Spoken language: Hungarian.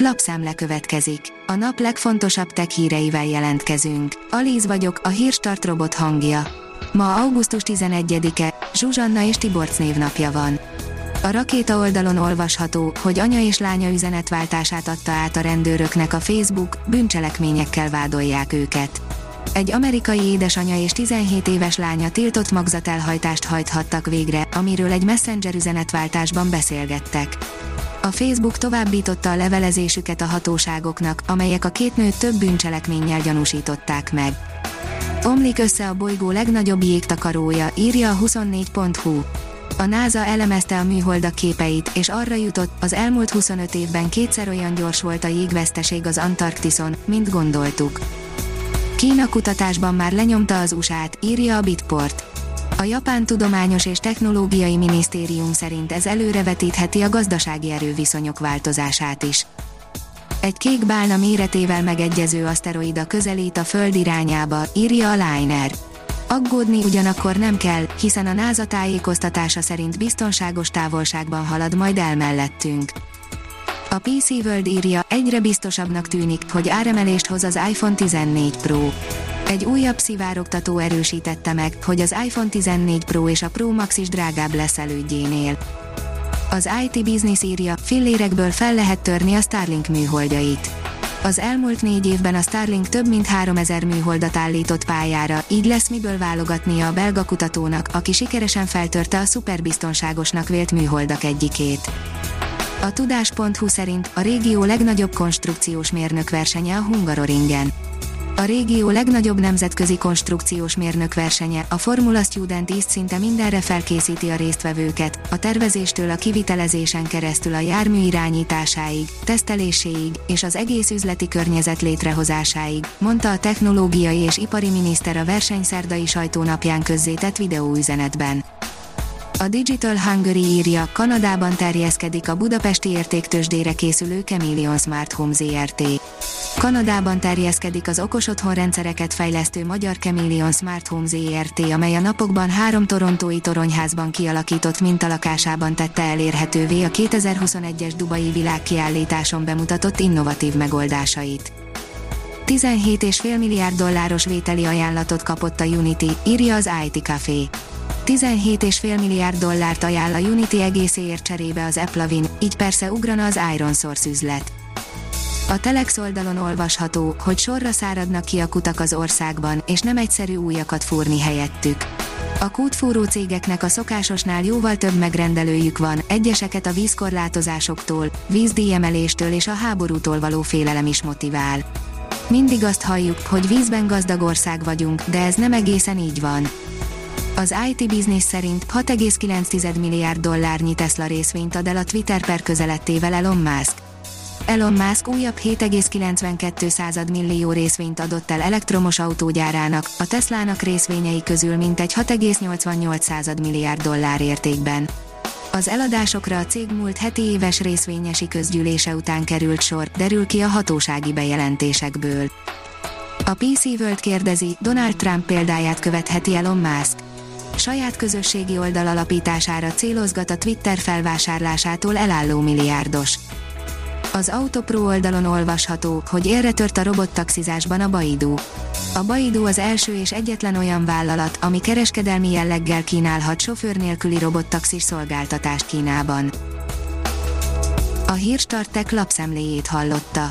Lapszemle következik. A nap legfontosabb tech híreivel jelentkezünk. Alíz vagyok, a hírstart robot hangja. Ma augusztus 11-e, Zsuzsanna és Tiborc névnapja van. A rakéta oldalon olvasható, hogy anya és lánya üzenetváltását adta át a rendőröknek a Facebook, bűncselekményekkel vádolják őket. Egy amerikai édesanya és 17 éves lánya tiltott magzatelhajtást hajthattak végre, amiről egy messenger üzenetváltásban beszélgettek. A Facebook továbbította a levelezésüket a hatóságoknak, amelyek a két nőt több bűncselekménnyel gyanúsították meg. Omlik össze a bolygó legnagyobb jégtakarója, írja a 24.hu. A NASA elemezte a műholdak képeit, és arra jutott, az elmúlt 25 évben kétszer olyan gyors volt a jégveszteség az Antarktiszon, mint gondoltuk. Kína kutatásban már lenyomta az USA-t, írja a Bitport. A Japán Tudományos és Technológiai Minisztérium szerint ez előrevetítheti a gazdasági erőviszonyok változását is. Egy kék bálna méretével megegyező aszteroida közelít a Föld irányába, írja a Liner. Aggódni ugyanakkor nem kell, hiszen a NASA tájékoztatása szerint biztonságos távolságban halad majd el mellettünk. A PC World írja, egyre biztosabbnak tűnik, hogy áremelést hoz az iPhone 14 Pro. Egy újabb szivárogtató erősítette meg, hogy az iPhone 14 Pro és a Pro Max is drágább lesz elődjénél. Az IT Business írja, fillérekből fel lehet törni a Starlink műholdjait. Az elmúlt négy évben a Starlink több mint 3000 műholdat állított pályára, így lesz miből válogatnia a belga kutatónak, aki sikeresen feltörte a szuperbiztonságosnak vélt műholdak egyikét. A tudás.hu szerint a régió legnagyobb konstrukciós mérnök versenye a Hungaroringen. A régió legnagyobb nemzetközi konstrukciós mérnök versenye, a Formula Student East szinte mindenre felkészíti a résztvevőket, a tervezéstől a kivitelezésen keresztül a jármű irányításáig, teszteléséig és az egész üzleti környezet létrehozásáig, mondta a technológiai és ipari miniszter a versenyszerdai sajtónapján közzétett videóüzenetben. A Digital Hungary írja, Kanadában terjeszkedik a budapesti értéktősdére készülő Chameleon Smart Home ZRT. Kanadában terjeszkedik az okos otthonrendszereket fejlesztő magyar Chameleon Smart Home ZRT, amely a napokban három torontói toronyházban kialakított mintalakásában tette elérhetővé a 2021-es Dubai világkiállításon bemutatott innovatív megoldásait. 17,5 milliárd dolláros vételi ajánlatot kapott a Unity, írja az IT Café. 17,5 milliárd dollárt ajánl a Unity egészéért cserébe az Eplavin, így persze ugrana az Iron Source üzlet. A Telex oldalon olvasható, hogy sorra száradnak ki a kutak az országban, és nem egyszerű újakat fúrni helyettük. A kútfúró cégeknek a szokásosnál jóval több megrendelőjük van, egyeseket a vízkorlátozásoktól, vízdíjemeléstől és a háborútól való félelem is motivál. Mindig azt halljuk, hogy vízben gazdag ország vagyunk, de ez nem egészen így van. Az IT Business szerint 6,9 milliárd dollárnyi Tesla részvényt ad el a Twitter per közelettével Elon Musk. Elon Musk újabb 7,92 millió részvényt adott el elektromos autógyárának, a Teslának részvényei közül mintegy 6,88 milliárd dollár értékben. Az eladásokra a cég múlt heti éves részvényesi közgyűlése után került sor, derül ki a hatósági bejelentésekből. A PC World kérdezi, Donald Trump példáját követheti Elon Musk saját közösségi oldal alapítására célozgat a Twitter felvásárlásától elálló milliárdos. Az Autopro oldalon olvasható, hogy érre tört a robottaxizásban a Baidu. A Baidu az első és egyetlen olyan vállalat, ami kereskedelmi jelleggel kínálhat sofőr nélküli robottaxis szolgáltatást Kínában. A Hírstartek lapszemléjét hallotta.